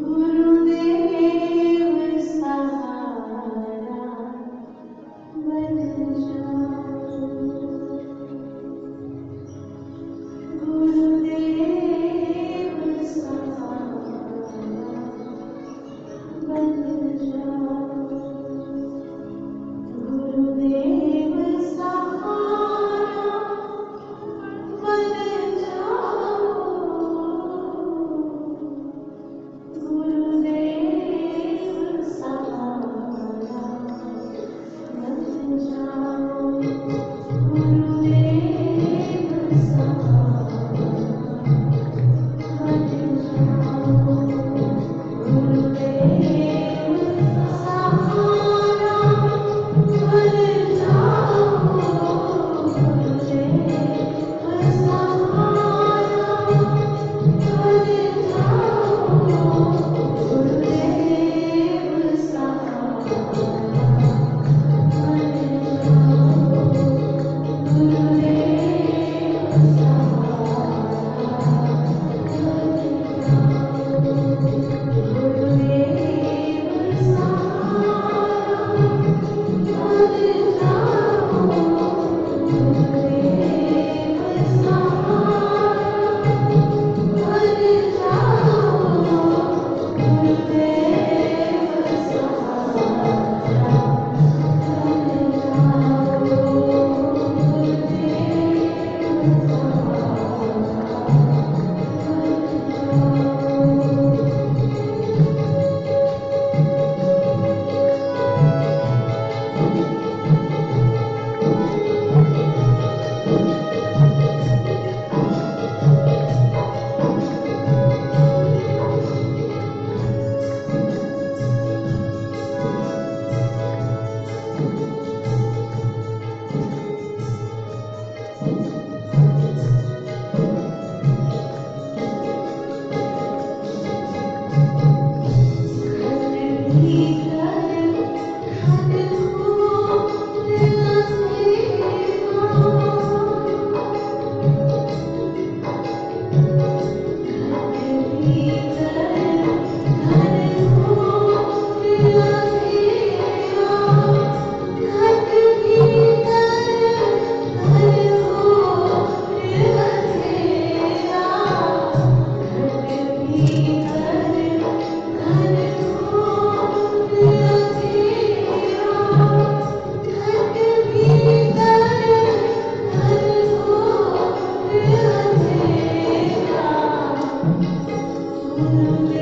Gurudev Hallelujah.